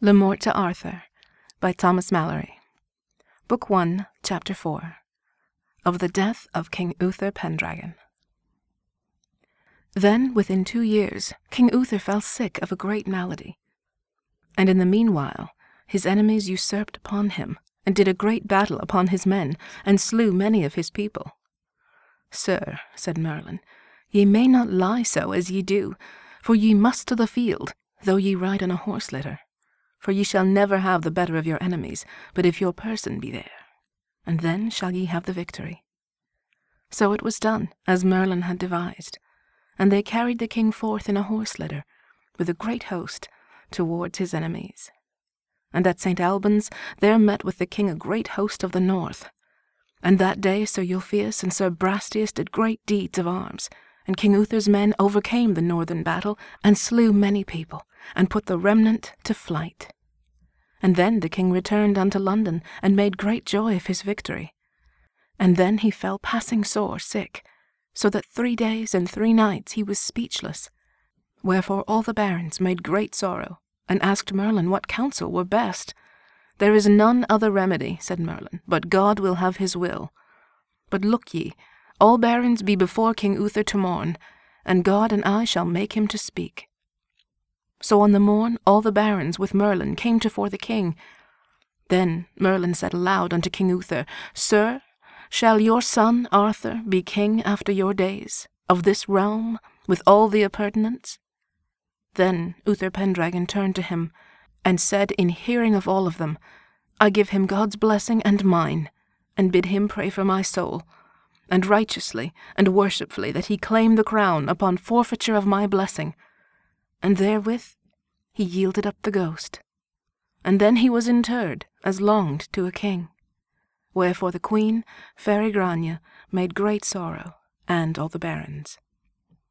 Le Morte D'Arthur by Thomas Malory. Book 1, Chapter 4 Of the Death of King Uther Pendragon. Then, within two years, King Uther fell sick of a great malady. And in the meanwhile, his enemies usurped upon him, and did a great battle upon his men, and slew many of his people. Sir, said Merlin, ye may not lie so as ye do, for ye must to the field, though ye ride on a horse litter for ye shall never have the better of your enemies, but if your person be there, and then shall ye have the victory. So it was done, as Merlin had devised, and they carried the king forth in a horse litter, with a great host, towards his enemies. And at St. Albans there met with the king a great host of the north. And that day Sir Ulfius and Sir Brastias did great deeds of arms, and King Uther's men overcame the northern battle, and slew many people, and put the remnant to flight. And then the king returned unto London, and made great joy of his victory. And then he fell passing sore sick, so that three days and three nights he was speechless. Wherefore all the barons made great sorrow, and asked Merlin what counsel were best. There is none other remedy, said Merlin, but God will have his will. But look ye, all barons be before King Uther to morn, and God and I shall make him to speak. So on the morn all the barons with Merlin came tofore the king. Then Merlin said aloud unto King Uther, Sir, shall your son Arthur be king after your days, of this realm, with all the appurtenance? Then Uther Pendragon turned to him, and said in hearing of all of them, I give him God's blessing and mine, and bid him pray for my soul, and righteously and worshipfully that he claim the crown upon forfeiture of my blessing and therewith he yielded up the ghost. And then he was interred, as longed to a king. Wherefore the queen, fair Igrania, made great sorrow, and all the barons.